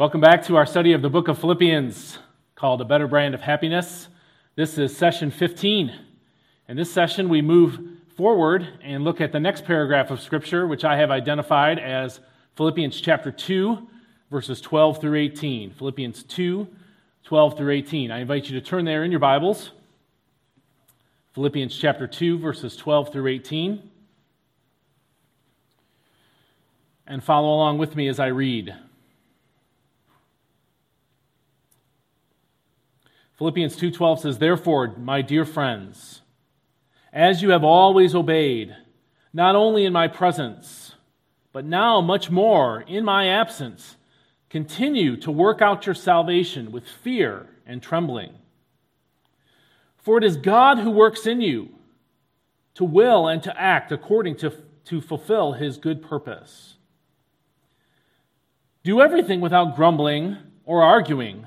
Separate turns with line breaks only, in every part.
Welcome back to our study of the book of Philippians called A Better Brand of Happiness. This is session 15. In this session, we move forward and look at the next paragraph of Scripture, which I have identified as Philippians chapter 2, verses 12 through 18. Philippians 2, 12 through 18. I invite you to turn there in your Bibles. Philippians chapter 2, verses 12 through 18. And follow along with me as I read. Philippians 2:12 says, "Therefore, my dear friends, as you have always obeyed, not only in my presence, but now much more in my absence, continue to work out your salvation with fear and trembling. For it is God who works in you to will and to act according to, to fulfill his good purpose. Do everything without grumbling or arguing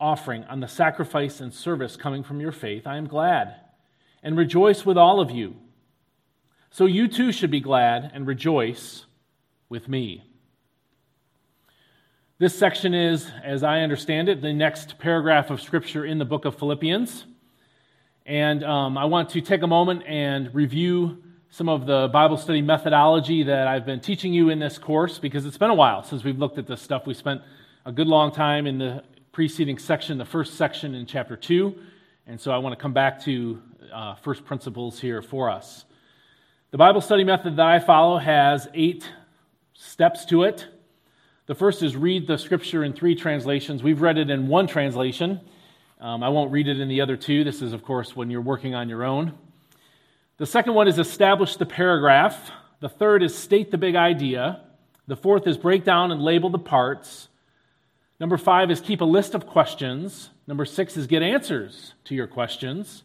offering on the sacrifice and service coming from your faith, I am glad and rejoice with all of you. So you too should be glad and rejoice with me. This section is, as I understand it, the next paragraph of Scripture in the book of Philippians. And um, I want to take a moment and review some of the Bible study methodology that I've been teaching you in this course because it's been a while since we've looked at this stuff. We spent a good long time in the preceding section, the first section in chapter 2. And so I want to come back to uh, first principles here for us. The Bible study method that I follow has eight steps to it. The first is read the scripture in three translations. We've read it in one translation. Um, I won't read it in the other two. This is, of course, when you're working on your own. The second one is establish the paragraph. The third is state the big idea. The fourth is break down and label the parts. Number five is keep a list of questions. Number six is get answers to your questions.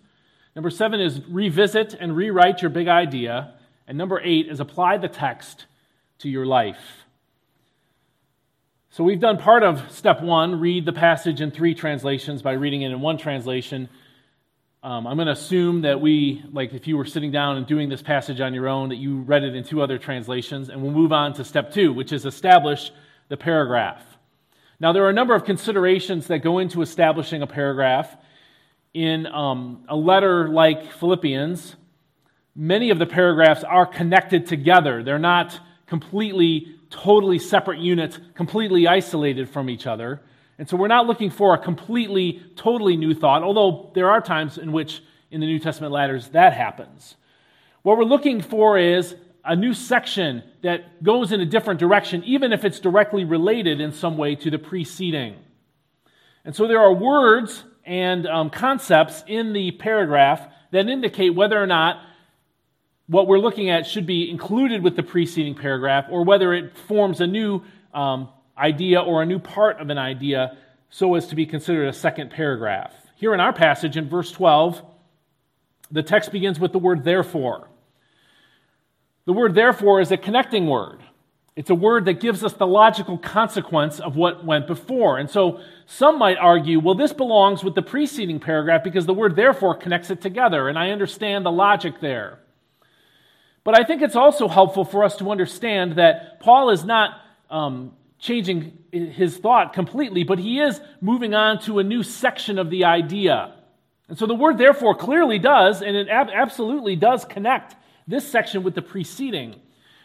Number seven is revisit and rewrite your big idea. And number eight is apply the text to your life. So we've done part of step one read the passage in three translations by reading it in one translation. Um, I'm going to assume that we, like if you were sitting down and doing this passage on your own, that you read it in two other translations. And we'll move on to step two, which is establish the paragraph. Now, there are a number of considerations that go into establishing a paragraph. In um, a letter like Philippians, many of the paragraphs are connected together. They're not completely, totally separate units, completely isolated from each other. And so we're not looking for a completely, totally new thought, although there are times in which in the New Testament letters that happens. What we're looking for is a new section that goes in a different direction, even if it's directly related in some way to the preceding. And so there are words and um, concepts in the paragraph that indicate whether or not what we're looking at should be included with the preceding paragraph or whether it forms a new um, idea or a new part of an idea so as to be considered a second paragraph. Here in our passage in verse 12, the text begins with the word therefore. The word therefore is a connecting word. It's a word that gives us the logical consequence of what went before. And so some might argue, well, this belongs with the preceding paragraph because the word therefore connects it together, and I understand the logic there. But I think it's also helpful for us to understand that Paul is not um, changing his thought completely, but he is moving on to a new section of the idea. And so the word therefore clearly does, and it ab- absolutely does connect this section with the preceding.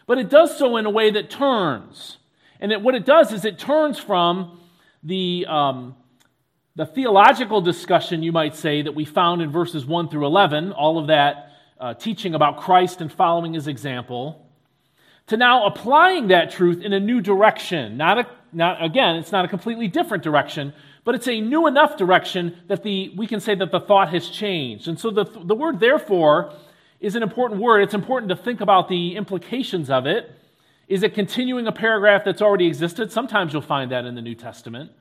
But it does so in a way that turns. And it, what it does is it turns from the, um, the theological discussion, you might say, that we found in verses 1 through 11, all of that uh, teaching about Christ and following his example, to now applying that truth in a new direction. Not, a, not again, it's not a completely different direction, but it's a new enough direction that the, we can say that the thought has changed. And so the, the word therefore is an important word. It's important to think about the implications of it. Is it continuing a paragraph that's already existed? Sometimes you'll find that in the New Testament.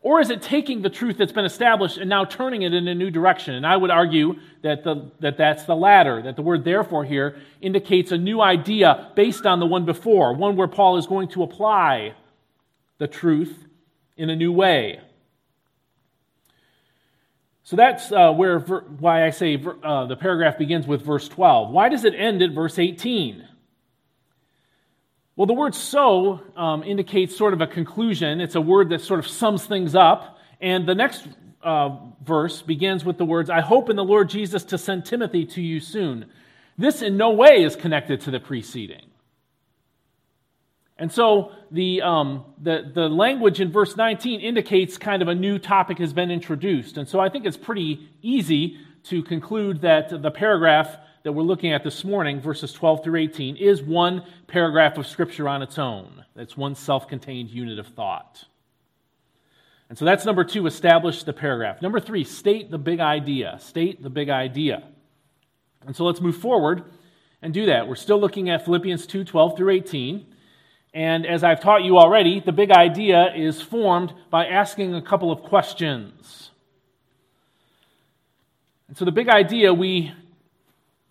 Or is it taking the truth that's been established and now turning it in a new direction? And I would argue that, the, that that's the latter, that the word therefore here indicates a new idea based on the one before, one where Paul is going to apply the truth in a new way. So that's uh, where why I say uh, the paragraph begins with verse 12. Why does it end at verse 18? Well, the word so um, indicates sort of a conclusion. It's a word that sort of sums things up. And the next uh, verse begins with the words, I hope in the Lord Jesus to send Timothy to you soon. This in no way is connected to the preceding. And so the, um, the, the language in verse 19 indicates kind of a new topic has been introduced. And so I think it's pretty easy to conclude that the paragraph that we're looking at this morning, verses 12 through 18, is one paragraph of Scripture on its own. It's one self contained unit of thought. And so that's number two, establish the paragraph. Number three, state the big idea. State the big idea. And so let's move forward and do that. We're still looking at Philippians 2 12 through 18. And as I've taught you already, the big idea is formed by asking a couple of questions. And so the big idea we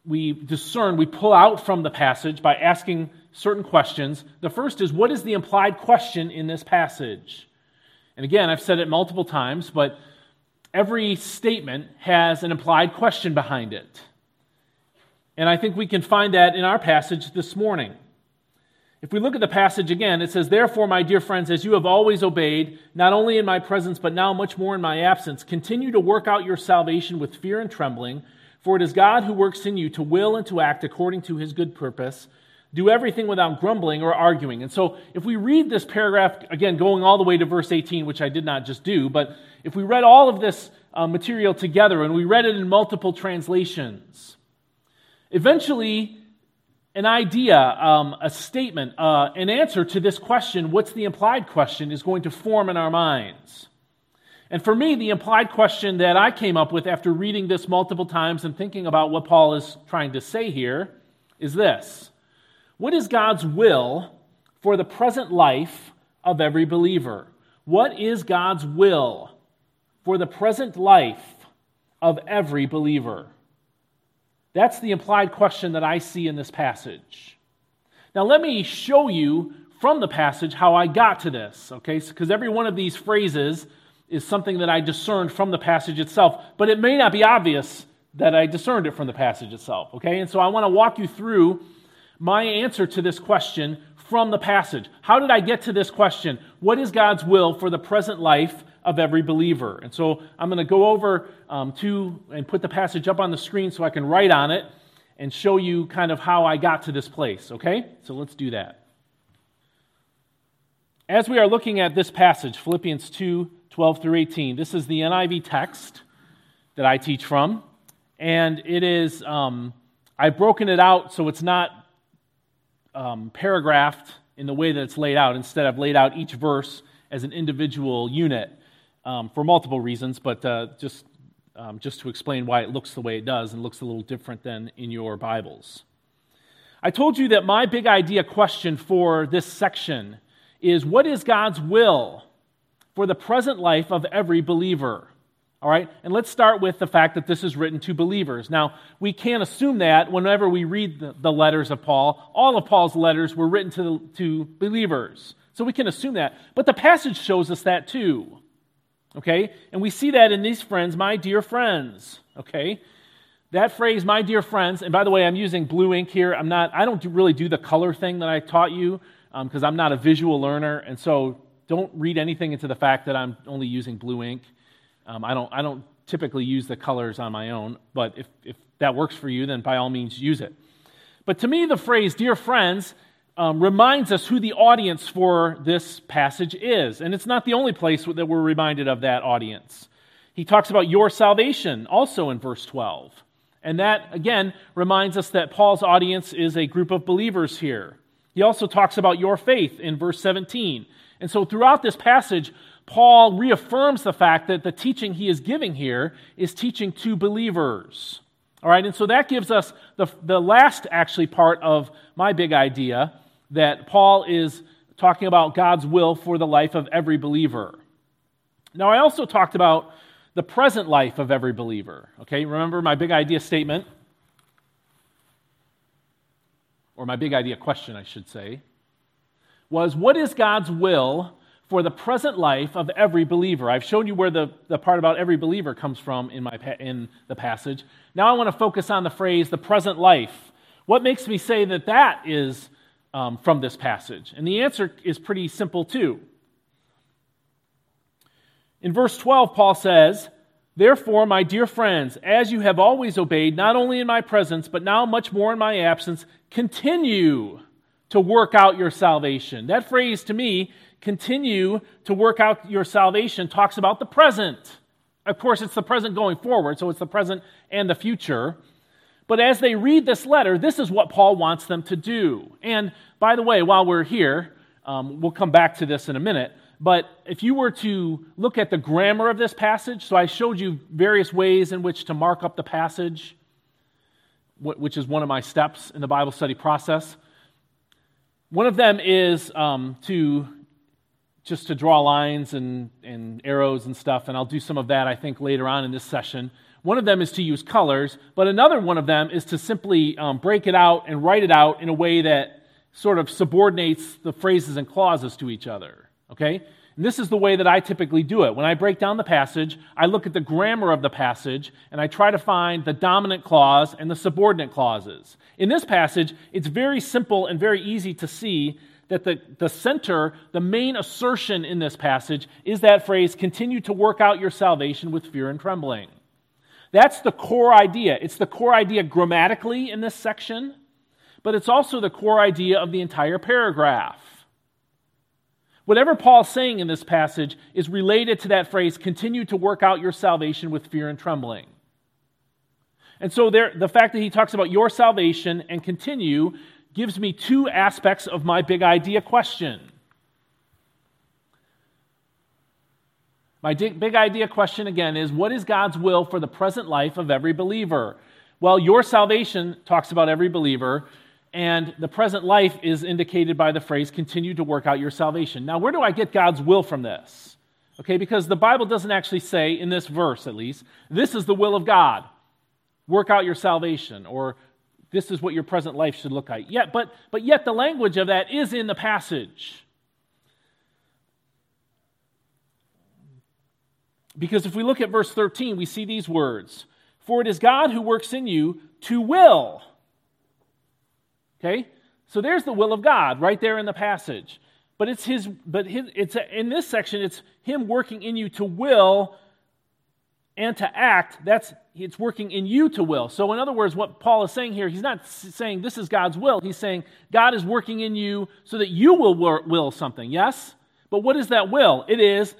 we discern, we pull out from the passage by asking certain questions. The first is what is the implied question in this passage? And again, I've said it multiple times, but every statement has an implied question behind it. And I think we can find that in our passage this morning. If we look at the passage again, it says, Therefore, my dear friends, as you have always obeyed, not only in my presence, but now much more in my absence, continue to work out your salvation with fear and trembling. For it is God who works in you to will and to act according to his good purpose. Do everything without grumbling or arguing. And so, if we read this paragraph, again, going all the way to verse 18, which I did not just do, but if we read all of this uh, material together and we read it in multiple translations, eventually, an idea, um, a statement, uh, an answer to this question, what's the implied question, is going to form in our minds. And for me, the implied question that I came up with after reading this multiple times and thinking about what Paul is trying to say here is this What is God's will for the present life of every believer? What is God's will for the present life of every believer? That's the implied question that I see in this passage. Now, let me show you from the passage how I got to this, okay? Because every one of these phrases is something that I discerned from the passage itself, but it may not be obvious that I discerned it from the passage itself, okay? And so I want to walk you through my answer to this question from the passage. How did I get to this question? What is God's will for the present life of every believer? And so I'm going to go over um, to and put the passage up on the screen so I can write on it and show you kind of how I got to this place, okay? So let's do that. As we are looking at this passage, Philippians 2 12 through 18. This is the NIV text that I teach from, and it is, um, I've broken it out so it's not um, paragraphed in the way that it's laid out. Instead, I've laid out each verse as an individual unit um, for multiple reasons, but uh, just, um, just to explain why it looks the way it does and looks a little different than in your Bibles. I told you that my big idea question for this section is what is God's will for the present life of every believer. All right? And let's start with the fact that this is written to believers. Now, we can't assume that whenever we read the, the letters of Paul, all of Paul's letters were written to, to believers. So we can assume that. But the passage shows us that too. Okay? And we see that in these friends, my dear friends. Okay? That phrase, my dear friends, and by the way, I'm using blue ink here. I'm not, I don't do, really do the color thing that I taught you because um, I'm not a visual learner. And so don't read anything into the fact that I'm only using blue ink. Um, I, don't, I don't typically use the colors on my own, but if, if that works for you, then by all means use it. But to me, the phrase, dear friends, um, reminds us who the audience for this passage is. And it's not the only place that we're reminded of that audience. He talks about your salvation also in verse 12. And that, again, reminds us that Paul's audience is a group of believers here. He also talks about your faith in verse 17. And so throughout this passage, Paul reaffirms the fact that the teaching he is giving here is teaching to believers. All right, and so that gives us the, the last actually part of my big idea that Paul is talking about God's will for the life of every believer. Now, I also talked about the present life of every believer. Okay, remember my big idea statement? Or my big idea question, I should say, was what is God's will for the present life of every believer? I've shown you where the, the part about every believer comes from in, my, in the passage. Now I want to focus on the phrase the present life. What makes me say that that is um, from this passage? And the answer is pretty simple, too. In verse 12, Paul says, Therefore, my dear friends, as you have always obeyed, not only in my presence, but now much more in my absence, continue to work out your salvation. That phrase to me, continue to work out your salvation, talks about the present. Of course, it's the present going forward, so it's the present and the future. But as they read this letter, this is what Paul wants them to do. And by the way, while we're here, um, we'll come back to this in a minute. But if you were to look at the grammar of this passage, so I showed you various ways in which to mark up the passage, which is one of my steps in the Bible study process. One of them is um, to just to draw lines and, and arrows and stuff, and I'll do some of that, I think, later on in this session. One of them is to use colors, but another one of them is to simply um, break it out and write it out in a way that sort of subordinates the phrases and clauses to each other. Okay? And this is the way that I typically do it. When I break down the passage, I look at the grammar of the passage and I try to find the dominant clause and the subordinate clauses. In this passage, it's very simple and very easy to see that the, the center, the main assertion in this passage is that phrase, continue to work out your salvation with fear and trembling. That's the core idea. It's the core idea grammatically in this section, but it's also the core idea of the entire paragraph. Whatever Paul's saying in this passage is related to that phrase, continue to work out your salvation with fear and trembling. And so there, the fact that he talks about your salvation and continue gives me two aspects of my big idea question. My big idea question again is what is God's will for the present life of every believer? Well, your salvation talks about every believer and the present life is indicated by the phrase continue to work out your salvation. Now, where do I get God's will from this? Okay, because the Bible doesn't actually say, in this verse at least, this is the will of God. Work out your salvation, or this is what your present life should look like. Yet, but, but yet the language of that is in the passage. Because if we look at verse 13, we see these words For it is God who works in you to will Okay? So there's the will of God right there in the passage. But it's his but his, it's in this section it's him working in you to will and to act. That's it's working in you to will. So in other words what Paul is saying here, he's not saying this is God's will. He's saying God is working in you so that you will will something. Yes? But what is that will? It is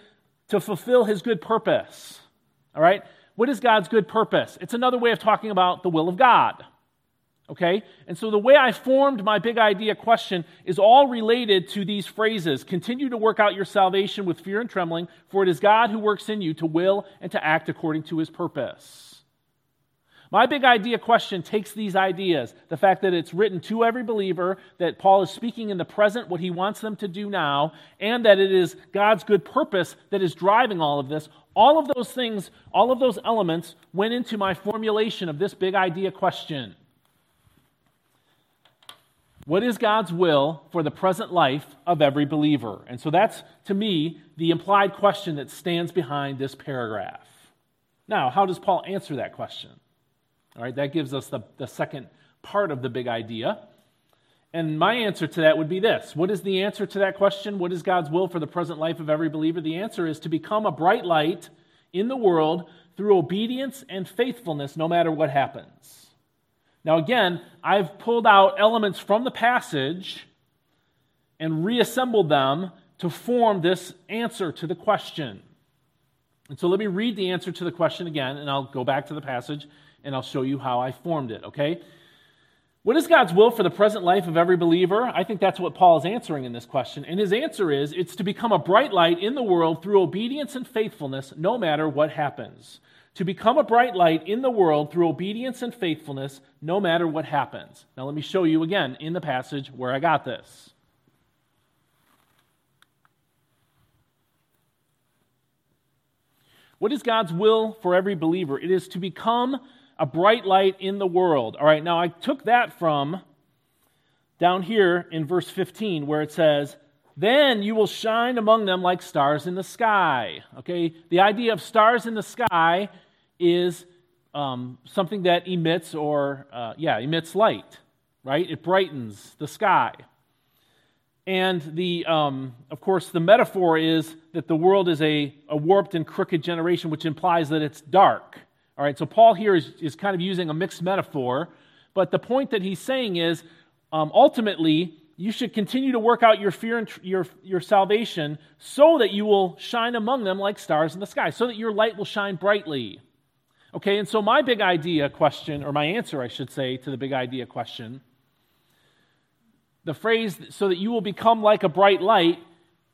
to fulfill his good purpose. All right? What is God's good purpose? It's another way of talking about the will of God. Okay? And so the way I formed my big idea question is all related to these phrases continue to work out your salvation with fear and trembling, for it is God who works in you to will and to act according to his purpose. My big idea question takes these ideas the fact that it's written to every believer, that Paul is speaking in the present what he wants them to do now, and that it is God's good purpose that is driving all of this. All of those things, all of those elements went into my formulation of this big idea question. What is God's will for the present life of every believer? And so that's, to me, the implied question that stands behind this paragraph. Now, how does Paul answer that question? All right, that gives us the, the second part of the big idea. And my answer to that would be this What is the answer to that question? What is God's will for the present life of every believer? The answer is to become a bright light in the world through obedience and faithfulness, no matter what happens. Now, again, I've pulled out elements from the passage and reassembled them to form this answer to the question. And so let me read the answer to the question again, and I'll go back to the passage and I'll show you how I formed it, okay? What is God's will for the present life of every believer? I think that's what Paul is answering in this question. And his answer is it's to become a bright light in the world through obedience and faithfulness, no matter what happens to become a bright light in the world through obedience and faithfulness, no matter what happens. Now, let me show you again in the passage where I got this. What is God's will for every believer? It is to become a bright light in the world. All right, now I took that from down here in verse 15 where it says, Then you will shine among them like stars in the sky. Okay, the idea of stars in the sky is um, something that emits or, uh, yeah, emits light, right? It brightens the sky. And the, um, of course, the metaphor is that the world is a, a warped and crooked generation, which implies that it's dark. All right, so Paul here is, is kind of using a mixed metaphor, but the point that he's saying is um, ultimately, you should continue to work out your fear and tr- your, your salvation so that you will shine among them like stars in the sky, so that your light will shine brightly. Okay, and so my big idea question, or my answer, I should say, to the big idea question, the phrase, so that you will become like a bright light,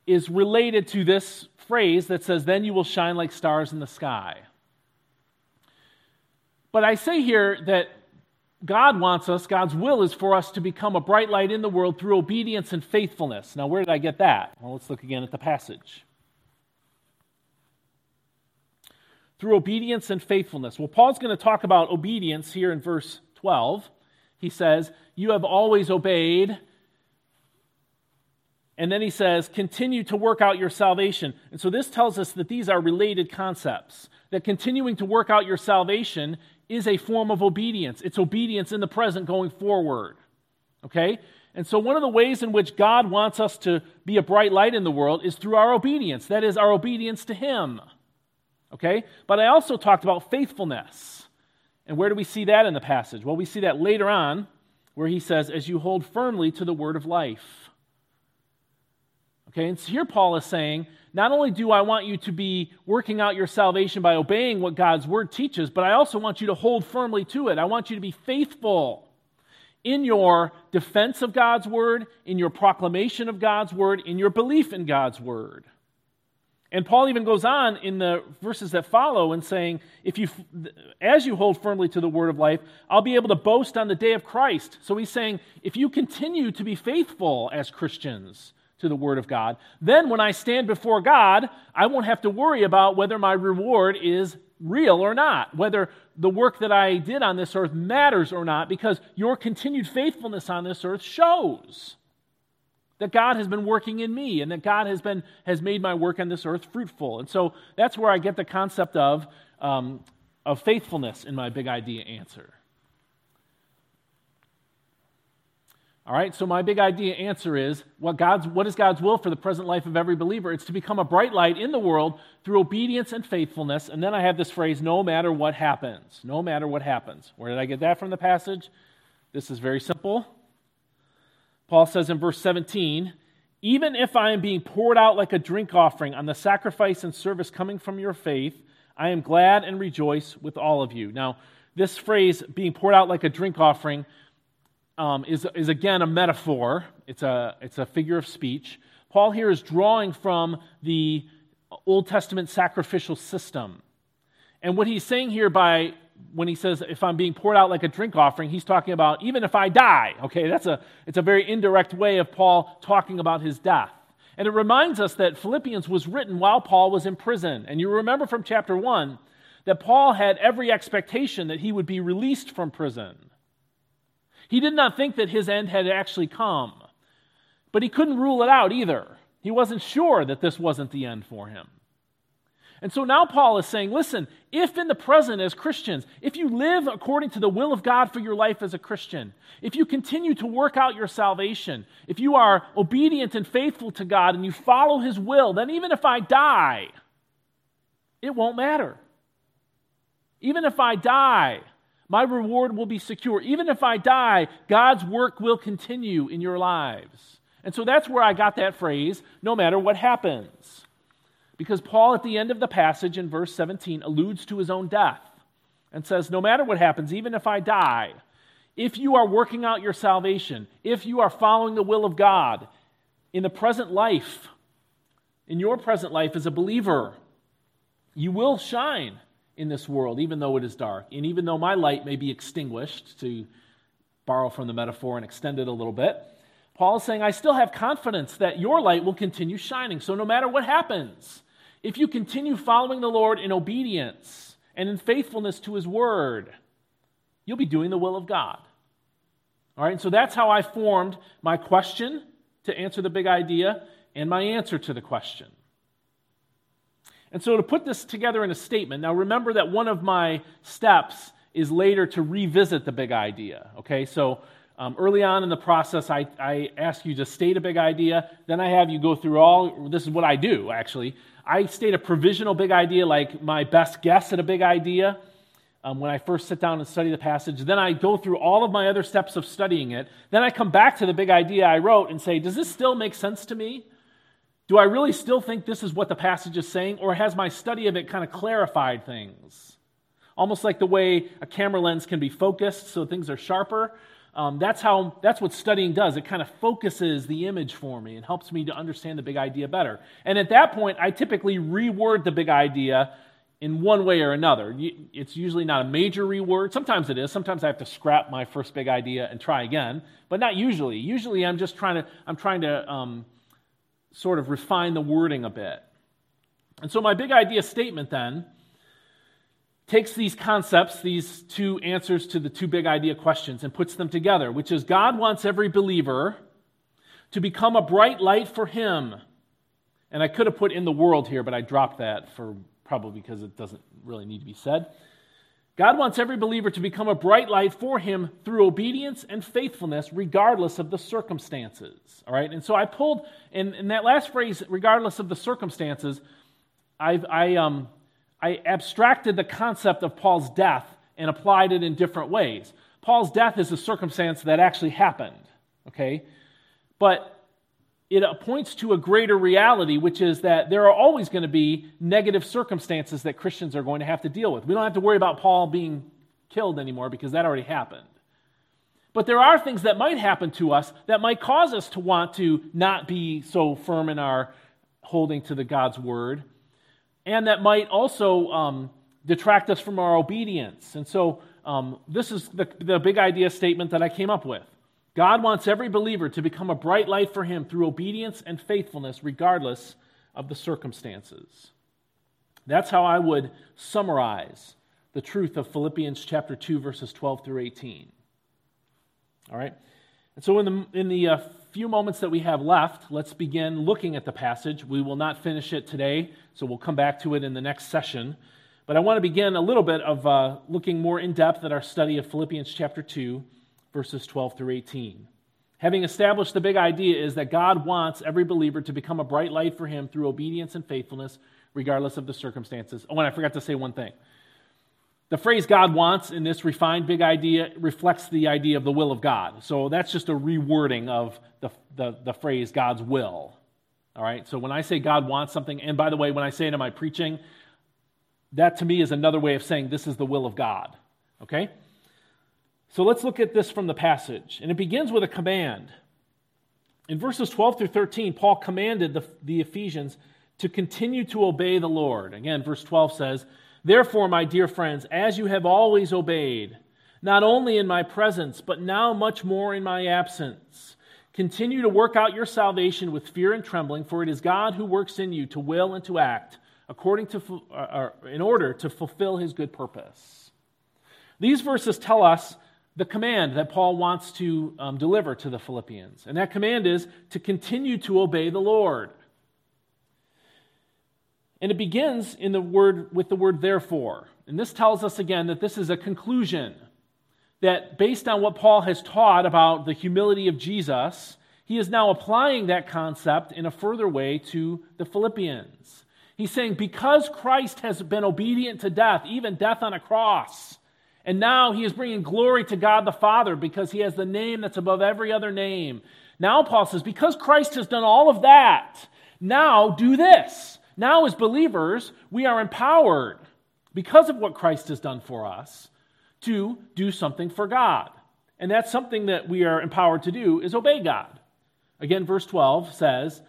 is related to this phrase that says, then you will shine like stars in the sky. But I say here that God wants us, God's will is for us to become a bright light in the world through obedience and faithfulness. Now, where did I get that? Well, let's look again at the passage. through obedience and faithfulness. Well, Paul's going to talk about obedience here in verse 12. He says, You have always obeyed. And then he says, Continue to work out your salvation. And so this tells us that these are related concepts. That continuing to work out your salvation is a form of obedience. It's obedience in the present going forward. Okay? And so, one of the ways in which God wants us to be a bright light in the world is through our obedience. That is, our obedience to Him. Okay? But I also talked about faithfulness. And where do we see that in the passage? Well, we see that later on where he says, as you hold firmly to the word of life. Okay, and so here Paul is saying, not only do I want you to be working out your salvation by obeying what God's word teaches, but I also want you to hold firmly to it. I want you to be faithful in your defense of God's word, in your proclamation of God's word, in your belief in God's word. And Paul even goes on in the verses that follow and saying, if you, as you hold firmly to the word of life, I'll be able to boast on the day of Christ. So he's saying, if you continue to be faithful as Christians to the word of God, then when I stand before God, I won't have to worry about whether my reward is real or not, whether the work that I did on this earth matters or not, because your continued faithfulness on this earth shows that God has been working in me and that God has, been, has made my work on this earth fruitful. And so that's where I get the concept of, um, of faithfulness in my big idea answer. All right, so my big idea answer is what, God's, what is God's will for the present life of every believer? It's to become a bright light in the world through obedience and faithfulness. And then I have this phrase, no matter what happens. No matter what happens. Where did I get that from the passage? This is very simple. Paul says in verse 17, even if I am being poured out like a drink offering on the sacrifice and service coming from your faith, I am glad and rejoice with all of you. Now, this phrase, being poured out like a drink offering, um, is, is again a metaphor, it's a, it's a figure of speech. Paul here is drawing from the Old Testament sacrificial system. And what he's saying here by when he says if i'm being poured out like a drink offering he's talking about even if i die okay? That's a it's a very indirect way of paul talking about his death. And it reminds us that philippians was written while paul was in prison. And you remember from chapter 1 that paul had every expectation that he would be released from prison he did not think that his end had actually come but he couldn't rule it out either he wasn't sure that this wasn't the end for him and so now Paul is saying, listen, if in the present as Christians, if you live according to the will of God for your life as a Christian, if you continue to work out your salvation, if you are obedient and faithful to God and you follow his will, then even if I die, it won't matter. Even if I die, my reward will be secure. Even if I die, God's work will continue in your lives. And so that's where I got that phrase no matter what happens. Because Paul, at the end of the passage in verse 17, alludes to his own death and says, No matter what happens, even if I die, if you are working out your salvation, if you are following the will of God in the present life, in your present life as a believer, you will shine in this world, even though it is dark. And even though my light may be extinguished, to borrow from the metaphor and extend it a little bit, Paul is saying, I still have confidence that your light will continue shining. So no matter what happens, if you continue following the Lord in obedience and in faithfulness to his word, you'll be doing the will of God. All right, and so that's how I formed my question to answer the big idea and my answer to the question. And so to put this together in a statement, now remember that one of my steps is later to revisit the big idea. Okay, so um, early on in the process, I, I ask you to state a big idea. Then I have you go through all, this is what I do actually. I state a provisional big idea, like my best guess at a big idea um, when I first sit down and study the passage. Then I go through all of my other steps of studying it. Then I come back to the big idea I wrote and say, does this still make sense to me? Do I really still think this is what the passage is saying, or has my study of it kind of clarified things? Almost like the way a camera lens can be focused so things are sharper. Um, that's how that's what studying does. It kind of focuses the image for me and helps me to understand the big idea better. And at that point, I typically reword the big idea in one way or another. It's usually not a major reword. Sometimes it is. Sometimes I have to scrap my first big idea and try again, but not usually. Usually, I'm just trying to I'm trying to um, sort of refine the wording a bit. And so, my big idea statement then takes these concepts, these two answers to the two big idea questions, and puts them together, which is God wants every believer to become a bright light for Him. And I could have put in the world here, but I dropped that for probably because it doesn't really need to be said. God wants every believer to become a bright light for Him through obedience and faithfulness, regardless of the circumstances. All right? And so I pulled, in, in that last phrase, regardless of the circumstances, I've, I, um, I abstracted the concept of Paul's death and applied it in different ways. Paul's death is a circumstance that actually happened, okay? But it points to a greater reality, which is that there are always going to be negative circumstances that Christians are going to have to deal with. We don't have to worry about Paul being killed anymore because that already happened. But there are things that might happen to us that might cause us to want to not be so firm in our holding to the God's word and that might also um, detract us from our obedience. And so, um, this is the, the big idea statement that I came up with. God wants every believer to become a bright light for Him through obedience and faithfulness, regardless of the circumstances. That's how I would summarize the truth of Philippians chapter 2, verses 12 through 18. All right? And so, in the, in the uh, few moments that we have left, let's begin looking at the passage. We will not finish it today, so we'll come back to it in the next session. But I want to begin a little bit of uh, looking more in depth at our study of Philippians chapter 2, verses 12 through 18. Having established the big idea is that God wants every believer to become a bright light for Him through obedience and faithfulness, regardless of the circumstances. Oh, and I forgot to say one thing. The phrase God wants in this refined big idea reflects the idea of the will of God. So that's just a rewording of the, the, the, phrase God's will. All right? So when I say God wants something, and by the way, when I say it in my preaching, that to me is another way of saying this is the will of God. Okay? So let's look at this from the passage. And it begins with a command. In verses 12 through 13, Paul commanded the, the Ephesians to continue to obey the Lord. Again, verse 12 says, Therefore, my dear friends, as you have always obeyed, not only in my presence, but now much more in my absence, continue to work out your salvation with fear and trembling, for it is God who works in you to will and to act according to, uh, uh, in order to fulfill his good purpose. These verses tell us the command that Paul wants to um, deliver to the Philippians. And that command is to continue to obey the Lord. And it begins in the word with the word therefore. And this tells us again that this is a conclusion that based on what Paul has taught about the humility of Jesus, he is now applying that concept in a further way to the Philippians. He's saying because Christ has been obedient to death, even death on a cross, and now he is bringing glory to God the Father because he has the name that's above every other name. Now Paul says, because Christ has done all of that, now do this. Now, as believers, we are empowered because of what Christ has done for us to do something for God. And that's something that we are empowered to do is obey God. Again, verse 12 says,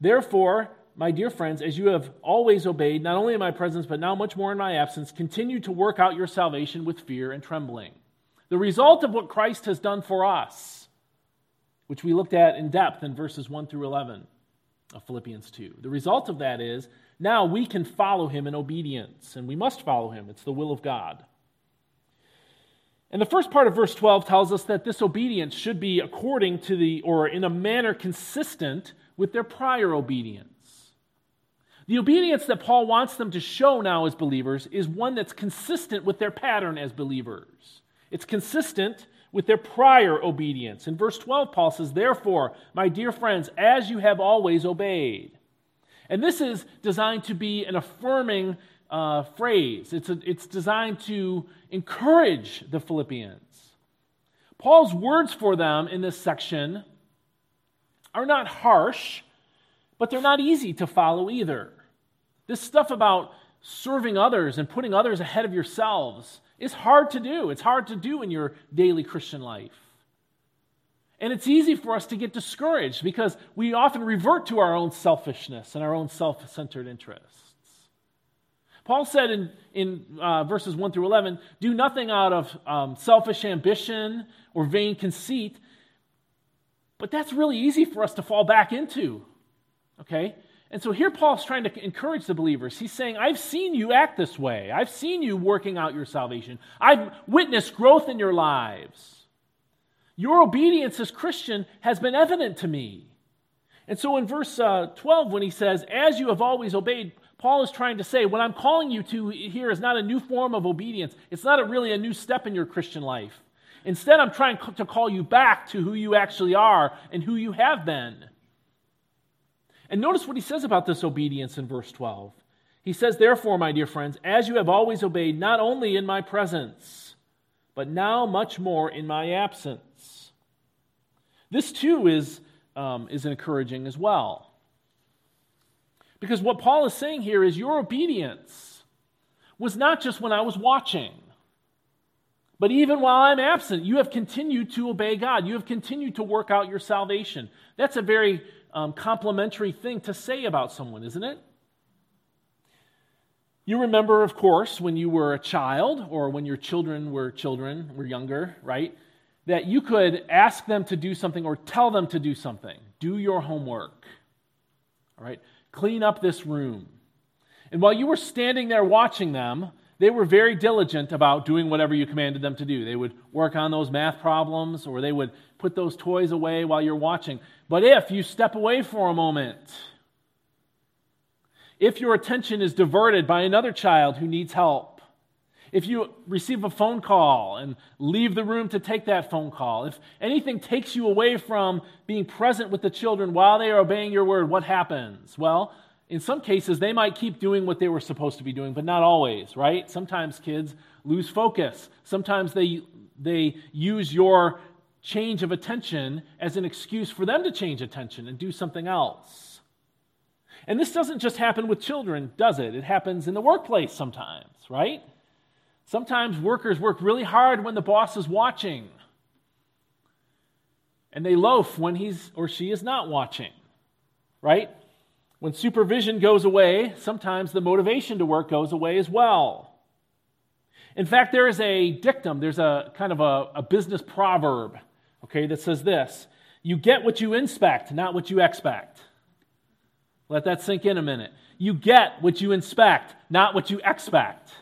Therefore, my dear friends, as you have always obeyed, not only in my presence, but now much more in my absence, continue to work out your salvation with fear and trembling. The result of what Christ has done for us, which we looked at in depth in verses 1 through 11, of Philippians 2. The result of that is Now we can follow him in obedience, and we must follow him. It's the will of God. And the first part of verse 12 tells us that this obedience should be according to the, or in a manner consistent with their prior obedience. The obedience that Paul wants them to show now as believers is one that's consistent with their pattern as believers. It's consistent with their prior obedience. In verse 12, Paul says, Therefore, my dear friends, as you have always obeyed. And this is designed to be an affirming uh, phrase, it's, a, it's designed to encourage the Philippians. Paul's words for them in this section are not harsh, but they're not easy to follow either. This stuff about serving others and putting others ahead of yourselves is hard to do. It's hard to do in your daily Christian life. And it's easy for us to get discouraged because we often revert to our own selfishness and our own self centered interests. Paul said in, in uh, verses 1 through 11 do nothing out of um, selfish ambition or vain conceit, but that's really easy for us to fall back into. Okay? And so here Paul's trying to encourage the believers. He's saying, I've seen you act this way. I've seen you working out your salvation. I've witnessed growth in your lives. Your obedience as Christian has been evident to me. And so in verse uh, 12, when he says, As you have always obeyed, Paul is trying to say, what I'm calling you to here is not a new form of obedience. It's not a really a new step in your Christian life. Instead, I'm trying to call you back to who you actually are and who you have been. And notice what he says about this obedience in verse 12. He says, Therefore, my dear friends, as you have always obeyed, not only in my presence, but now much more in my absence. This too is, um, is encouraging as well. Because what Paul is saying here is your obedience was not just when I was watching, but even while I'm absent, you have continued to obey God. You have continued to work out your salvation. That's a very um, complimentary thing to say about someone, isn't it? You remember, of course, when you were a child or when your children were children, were younger, right? That you could ask them to do something or tell them to do something. Do your homework. All right? Clean up this room. And while you were standing there watching them, they were very diligent about doing whatever you commanded them to do. They would work on those math problems or they would put those toys away while you're watching. But if you step away for a moment, if your attention is diverted by another child who needs help, if you receive a phone call and leave the room to take that phone call, if anything takes you away from being present with the children while they are obeying your word, what happens? Well, in some cases, they might keep doing what they were supposed to be doing, but not always, right? Sometimes kids lose focus. Sometimes they, they use your change of attention as an excuse for them to change attention and do something else. And this doesn't just happen with children, does it? It happens in the workplace sometimes, right? Sometimes workers work really hard when the boss is watching, and they loaf when he's or she is not watching, right? When supervision goes away, sometimes the motivation to work goes away as well. In fact, there is a dictum, there's a kind of a, a business proverb, okay, that says this You get what you inspect, not what you expect. Let that sink in a minute. You get what you inspect, not what you expect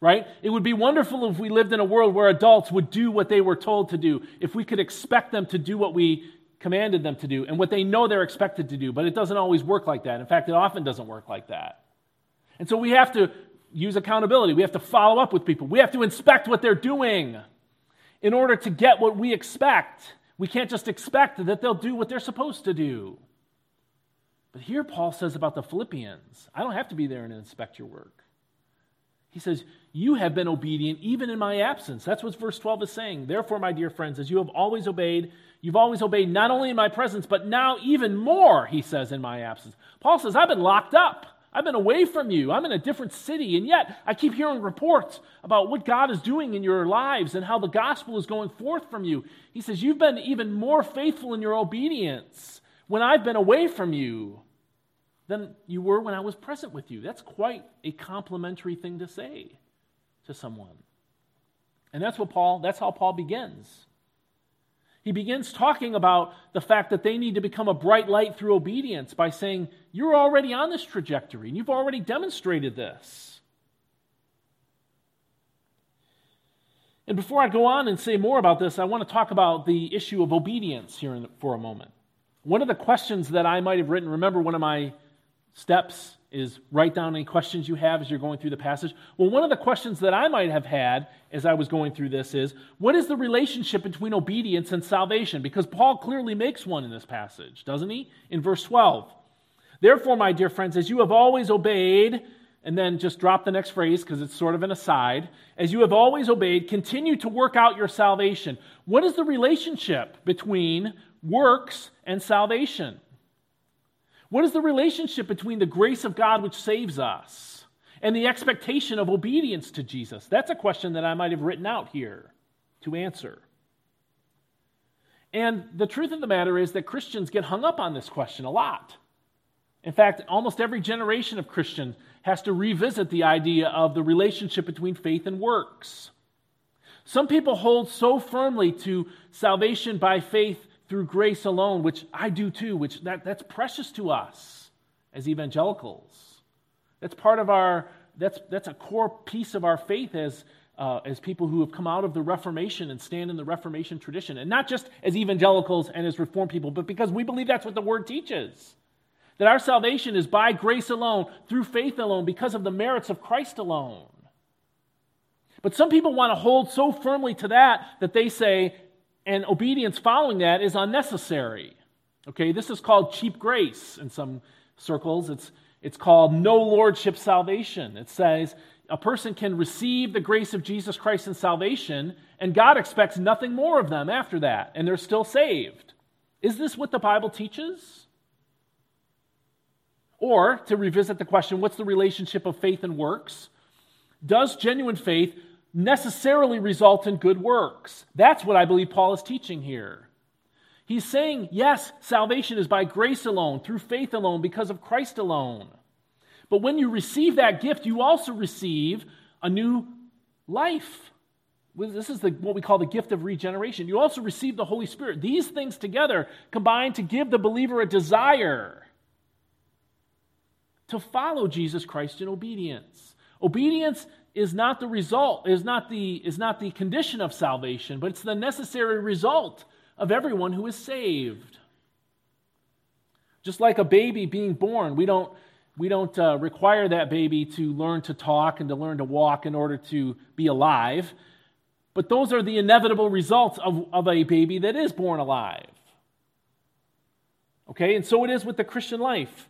right? It would be wonderful if we lived in a world where adults would do what they were told to do, if we could expect them to do what we commanded them to do and what they know they're expected to do. But it doesn't always work like that. In fact, it often doesn't work like that. And so we have to use accountability. We have to follow up with people. We have to inspect what they're doing in order to get what we expect. We can't just expect that they'll do what they're supposed to do. But here Paul says about the Philippians I don't have to be there and inspect your work. He says, You have been obedient even in my absence. That's what verse 12 is saying. Therefore, my dear friends, as you have always obeyed, you've always obeyed not only in my presence, but now even more, he says, in my absence. Paul says, I've been locked up. I've been away from you. I'm in a different city. And yet, I keep hearing reports about what God is doing in your lives and how the gospel is going forth from you. He says, You've been even more faithful in your obedience when I've been away from you than you were when I was present with you. That's quite a complimentary thing to say to someone. And that's what Paul, that's how Paul begins. He begins talking about the fact that they need to become a bright light through obedience by saying, You're already on this trajectory, and you've already demonstrated this. And before I go on and say more about this, I want to talk about the issue of obedience here for a moment. One of the questions that I might have written, remember one of my steps is write down any questions you have as you're going through the passage. Well, one of the questions that I might have had as I was going through this is what is the relationship between obedience and salvation? Because Paul clearly makes one in this passage, doesn't he? In verse 12. Therefore, my dear friends, as you have always obeyed, and then just drop the next phrase because it's sort of an aside, as you have always obeyed, continue to work out your salvation. What is the relationship between works and salvation? What is the relationship between the grace of God which saves us and the expectation of obedience to Jesus? That's a question that I might have written out here to answer. And the truth of the matter is that Christians get hung up on this question a lot. In fact, almost every generation of Christians has to revisit the idea of the relationship between faith and works. Some people hold so firmly to salvation by faith through grace alone, which I do too, which that, that's precious to us as evangelicals. That's part of our, that's, that's a core piece of our faith as, uh, as people who have come out of the Reformation and stand in the Reformation tradition. And not just as evangelicals and as Reformed people, but because we believe that's what the Word teaches. That our salvation is by grace alone, through faith alone, because of the merits of Christ alone. But some people want to hold so firmly to that that they say, and obedience following that is unnecessary. Okay, this is called cheap grace in some circles. It's, it's called no lordship salvation. It says a person can receive the grace of Jesus Christ in salvation, and God expects nothing more of them after that, and they're still saved. Is this what the Bible teaches? Or, to revisit the question, what's the relationship of faith and works? Does genuine faith necessarily result in good works. That's what I believe Paul is teaching here. He's saying, yes, salvation is by grace alone, through faith alone, because of Christ alone. But when you receive that gift, you also receive a new life. This is the, what we call the gift of regeneration. You also receive the Holy Spirit. These things together combine to give the believer a desire to follow Jesus Christ in obedience. Obedience is not the result, is not the, is not the condition of salvation, but it's the necessary result of everyone who is saved. Just like a baby being born, we don't, we don't uh, require that baby to learn to talk and to learn to walk in order to be alive. But those are the inevitable results of, of a baby that is born alive. Okay, and so it is with the Christian life.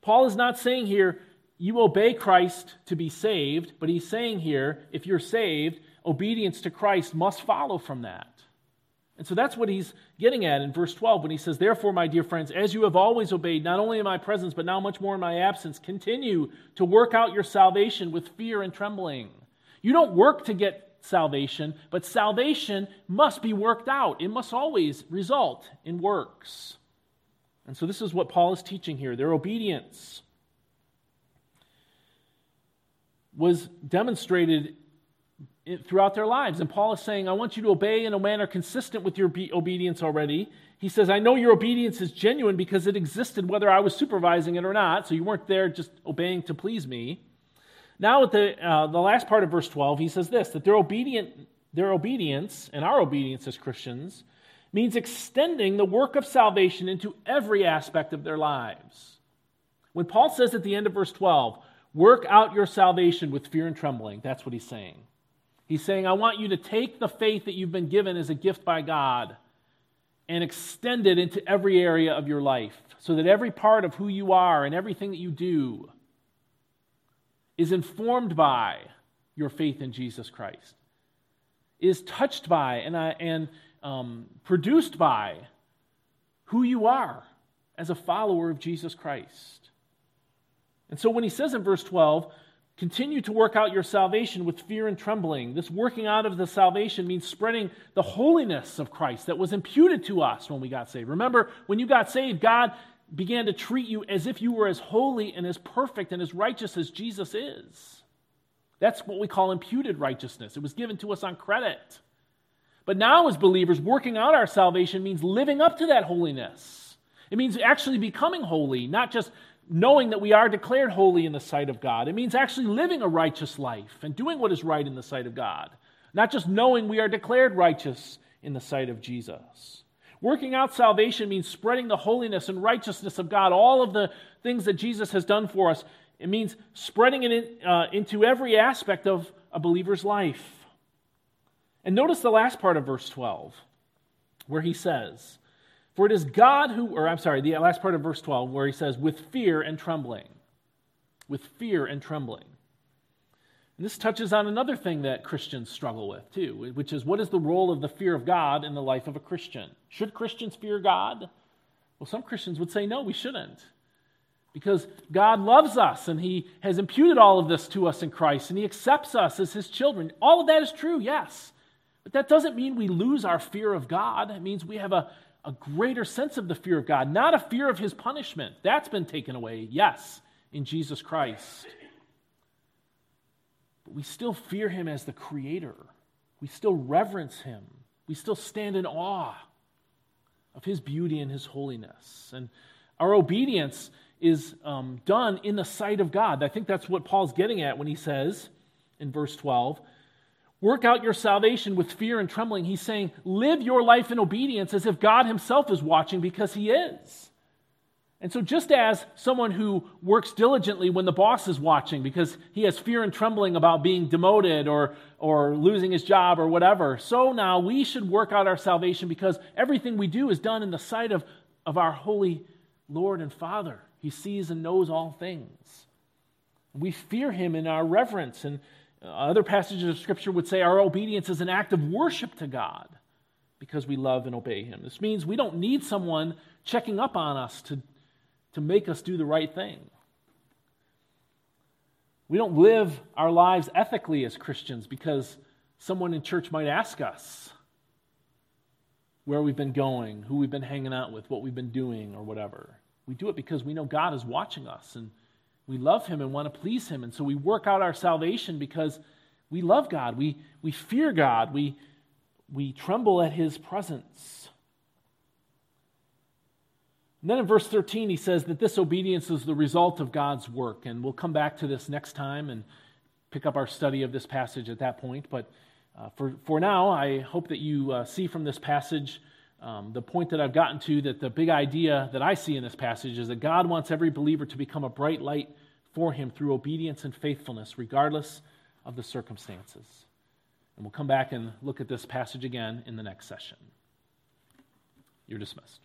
Paul is not saying here, you obey Christ to be saved, but he's saying here, if you're saved, obedience to Christ must follow from that. And so that's what he's getting at in verse 12 when he says, Therefore, my dear friends, as you have always obeyed, not only in my presence, but now much more in my absence, continue to work out your salvation with fear and trembling. You don't work to get salvation, but salvation must be worked out. It must always result in works. And so this is what Paul is teaching here their obedience was demonstrated throughout their lives. And Paul is saying, I want you to obey in a manner consistent with your obedience already. He says, I know your obedience is genuine because it existed whether I was supervising it or not. So you weren't there just obeying to please me. Now, at the, uh, the last part of verse 12, he says this that their, obedient, their obedience and our obedience as Christians means extending the work of salvation into every aspect of their lives. When Paul says at the end of verse 12, Work out your salvation with fear and trembling. That's what he's saying. He's saying, I want you to take the faith that you've been given as a gift by God and extend it into every area of your life so that every part of who you are and everything that you do is informed by your faith in Jesus Christ, is touched by and, uh, and um, produced by who you are as a follower of Jesus Christ. And so when he says in verse 12, continue to work out your salvation with fear and trembling, this working out of the salvation means spreading the holiness of Christ that was imputed to us when we got saved. Remember, when you got saved, God began to treat you as if you were as holy and as perfect and as righteous as Jesus is. That's what we call imputed righteousness. It was given to us on credit. But now, as believers, working out our salvation means living up to that holiness. It means actually becoming holy, not just knowing that we are declared holy in the sight of God. It means actually living a righteous life and doing what is right in the sight of God, not just knowing we are declared righteous in the sight of Jesus. Working out salvation means spreading the holiness and righteousness of God, all of the things that Jesus has done for us. It means spreading it in, uh, into every aspect of a believer's life. And notice the last part of verse 12, where he says, For it is God who, or I'm sorry, the last part of verse 12, where he says, with fear and trembling. With fear and trembling. And this touches on another thing that Christians struggle with, too, which is what is the role of the fear of God in the life of a Christian? Should Christians fear God? Well, some Christians would say, no, we shouldn't. Because God loves us and He has imputed all of this to us in Christ and He accepts us as His children. All of that is true, yes. But that doesn't mean we lose our fear of God. It means we have a, a greater sense of the fear of God, not a fear of His punishment. That's been taken away, yes, in Jesus Christ. But we still fear him as the creator. We still reverence him. We still stand in awe of his beauty and his holiness. And our obedience is um, done in the sight of God. I think that's what Paul's getting at when he says in verse 12, Work out your salvation with fear and trembling. He's saying, Live your life in obedience as if God himself is watching because he is. And so, just as someone who works diligently when the boss is watching because he has fear and trembling about being demoted or, or losing his job or whatever, so now we should work out our salvation because everything we do is done in the sight of, of our holy Lord and Father. He sees and knows all things. We fear him in our reverence. And Uh, other passages of Scripture would say our obedience is an act of worship to God because we love and obey him. This means we don't need someone checking up on us to to make us do the right thing. We don't live our lives ethically as Christians because someone in church might ask us where we've been going, who we've been hanging out with, what we've been doing, or whatever. We do it because we know God is watching us and we love Him and want to please Him. And so we work out our salvation because we love God, we, we fear God, we, we tremble at His presence. And then in verse 13, he says that this obedience is the result of God's work. And we'll come back to this next time and pick up our study of this passage at that point. But uh, for, for now, I hope that you uh, see from this passage um, the point that I've gotten to that the big idea that I see in this passage is that God wants every believer to become a bright light for him through obedience and faithfulness, regardless of the circumstances. And we'll come back and look at this passage again in the next session. You're dismissed.